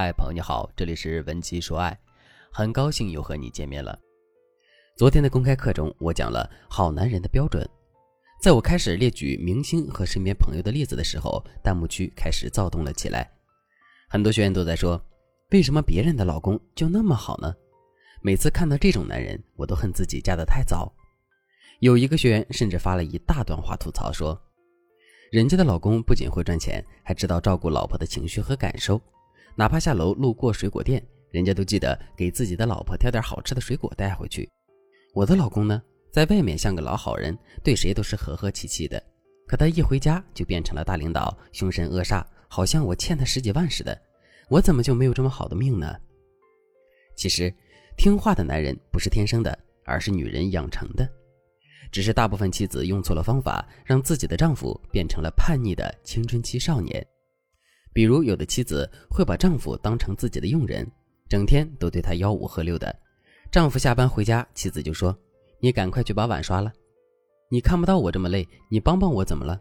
嗨，朋友你好，这里是文姬说爱，很高兴又和你见面了。昨天的公开课中，我讲了好男人的标准。在我开始列举明星和身边朋友的例子的时候，弹幕区开始躁动了起来。很多学员都在说，为什么别人的老公就那么好呢？每次看到这种男人，我都恨自己嫁得太早。有一个学员甚至发了一大段话吐槽说，人家的老公不仅会赚钱，还知道照顾老婆的情绪和感受。哪怕下楼路过水果店，人家都记得给自己的老婆挑点好吃的水果带回去。我的老公呢，在外面像个老好人，对谁都是和和气气的，可他一回家就变成了大领导，凶神恶煞，好像我欠他十几万似的。我怎么就没有这么好的命呢？其实，听话的男人不是天生的，而是女人养成的。只是大部分妻子用错了方法，让自己的丈夫变成了叛逆的青春期少年。比如，有的妻子会把丈夫当成自己的佣人，整天都对他吆五喝六的。丈夫下班回家，妻子就说：“你赶快去把碗刷了。你看不到我这么累，你帮帮我怎么了？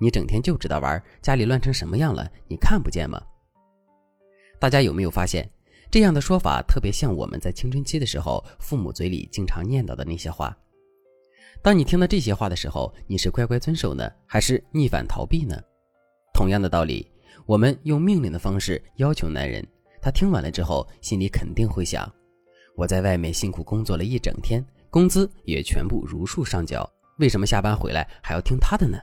你整天就知道玩，家里乱成什么样了，你看不见吗？”大家有没有发现，这样的说法特别像我们在青春期的时候，父母嘴里经常念叨的那些话。当你听到这些话的时候，你是乖乖遵守呢，还是逆反逃避呢？同样的道理。我们用命令的方式要求男人，他听完了之后，心里肯定会想：我在外面辛苦工作了一整天，工资也全部如数上缴，为什么下班回来还要听他的呢？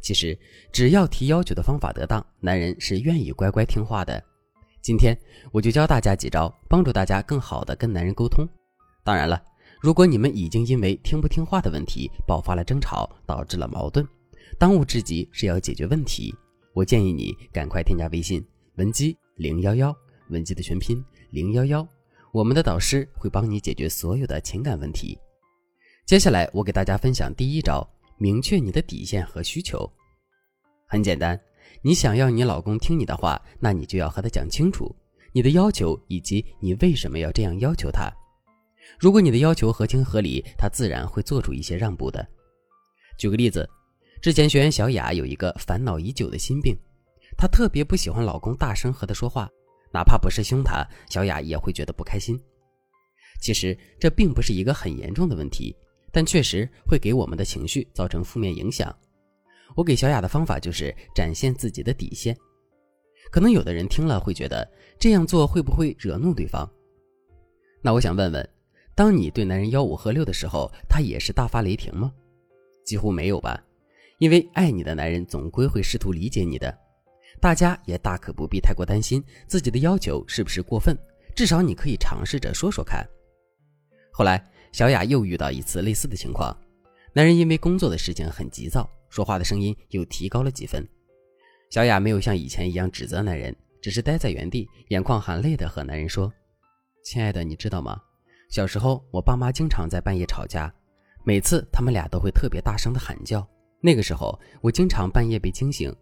其实，只要提要求的方法得当，男人是愿意乖乖听话的。今天我就教大家几招，帮助大家更好的跟男人沟通。当然了，如果你们已经因为听不听话的问题爆发了争吵，导致了矛盾，当务之急是要解决问题。我建议你赶快添加微信文姬零幺幺，文姬的全拼零幺幺，我们的导师会帮你解决所有的情感问题。接下来我给大家分享第一招：明确你的底线和需求。很简单，你想要你老公听你的话，那你就要和他讲清楚你的要求以及你为什么要这样要求他。如果你的要求合情合理，他自然会做出一些让步的。举个例子。之前学员小雅有一个烦恼已久的心病，她特别不喜欢老公大声和她说话，哪怕不是凶她，小雅也会觉得不开心。其实这并不是一个很严重的问题，但确实会给我们的情绪造成负面影响。我给小雅的方法就是展现自己的底线。可能有的人听了会觉得这样做会不会惹怒对方？那我想问问，当你对男人吆五喝六的时候，他也是大发雷霆吗？几乎没有吧。因为爱你的男人总归会试图理解你的，大家也大可不必太过担心自己的要求是不是过分，至少你可以尝试着说说看。后来，小雅又遇到一次类似的情况，男人因为工作的事情很急躁，说话的声音又提高了几分。小雅没有像以前一样指责男人，只是待在原地，眼眶含泪的和男人说：“亲爱的，你知道吗？小时候我爸妈经常在半夜吵架，每次他们俩都会特别大声的喊叫。”那个时候，我经常半夜被惊醒，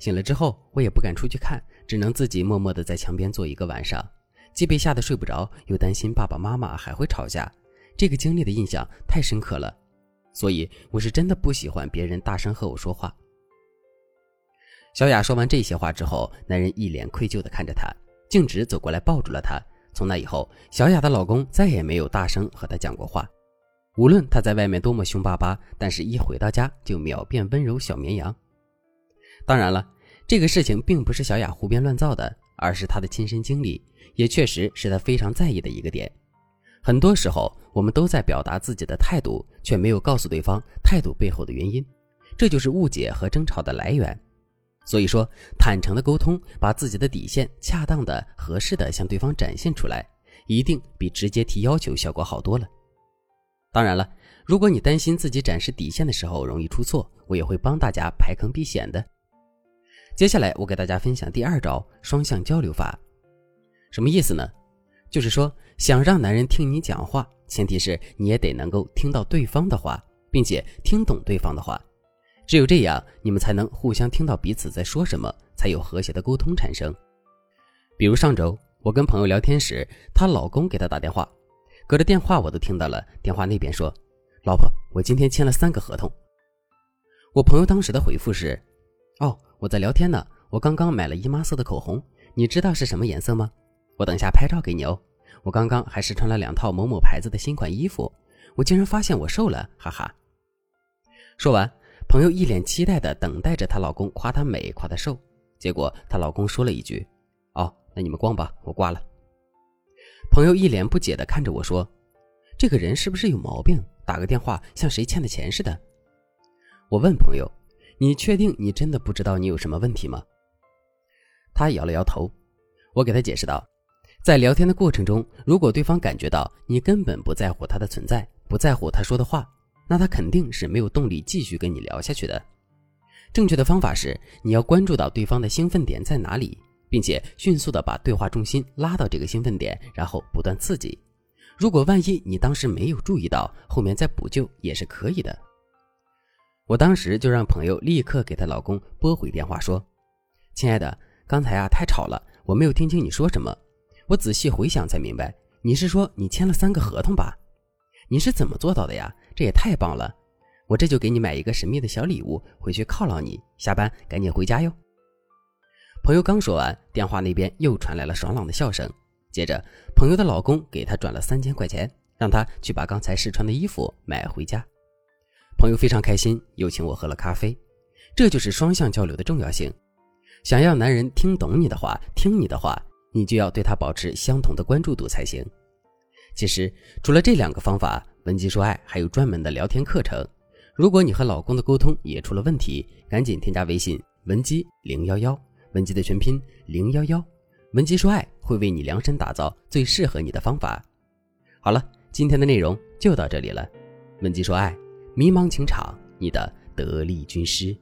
醒了之后我也不敢出去看，只能自己默默地在墙边坐一个晚上，既被吓得睡不着，又担心爸爸妈妈还会吵架。这个经历的印象太深刻了，所以我是真的不喜欢别人大声和我说话。小雅说完这些话之后，男人一脸愧疚地看着她，径直走过来抱住了她。从那以后，小雅的老公再也没有大声和她讲过话。无论他在外面多么凶巴巴，但是一回到家就秒变温柔小绵羊。当然了，这个事情并不是小雅胡编乱造的，而是她的亲身经历，也确实是她非常在意的一个点。很多时候，我们都在表达自己的态度，却没有告诉对方态度背后的原因，这就是误解和争吵的来源。所以说，坦诚的沟通，把自己的底线恰当的、合适的向对方展现出来，一定比直接提要求效果好多了。当然了，如果你担心自己展示底线的时候容易出错，我也会帮大家排坑避险的。接下来我给大家分享第二招双向交流法，什么意思呢？就是说想让男人听你讲话，前提是你也得能够听到对方的话，并且听懂对方的话，只有这样，你们才能互相听到彼此在说什么，才有和谐的沟通产生。比如上周我跟朋友聊天时，她老公给她打电话。隔着电话我都听到了，电话那边说：“老婆，我今天签了三个合同。”我朋友当时的回复是：“哦，我在聊天呢，我刚刚买了姨妈色的口红，你知道是什么颜色吗？我等下拍照给你哦。我刚刚还试穿了两套某某牌子的新款衣服，我竟然发现我瘦了，哈哈。说完，朋友一脸期待的等待着她老公夸她美，夸她瘦。结果她老公说了一句：“哦，那你们逛吧，我挂了。”朋友一脸不解的看着我说：“这个人是不是有毛病？打个电话像谁欠的钱似的。”我问朋友：“你确定你真的不知道你有什么问题吗？”他摇了摇头。我给他解释道：“在聊天的过程中，如果对方感觉到你根本不在乎他的存在，不在乎他说的话，那他肯定是没有动力继续跟你聊下去的。正确的方法是，你要关注到对方的兴奋点在哪里，并且迅速的把对话重心拉到这个兴奋点，然后不断刺激。如果万一你当时没有注意到，后面再补救也是可以的。”我当时就让朋友立刻给她老公拨回电话，说：“亲爱的，刚才啊太吵了，我没有听清你说什么。我仔细回想才明白，你是说你签了三个合同吧？你是怎么做到的呀？这也太棒了！我这就给你买一个神秘的小礼物，回去犒劳你。下班赶紧回家哟。”朋友刚说完，电话那边又传来了爽朗的笑声。接着，朋友的老公给她转了三千块钱，让她去把刚才试穿的衣服买回家。朋友非常开心，又请我喝了咖啡。这就是双向交流的重要性。想要男人听懂你的话，听你的话，你就要对他保持相同的关注度才行。其实，除了这两个方法，文姬说爱还有专门的聊天课程。如果你和老公的沟通也出了问题，赶紧添加微信文姬零幺幺，文姬的全拼零幺幺，文姬说爱会为你量身打造最适合你的方法。好了，今天的内容就到这里了。文姬说爱。迷茫情场，你的得力军师。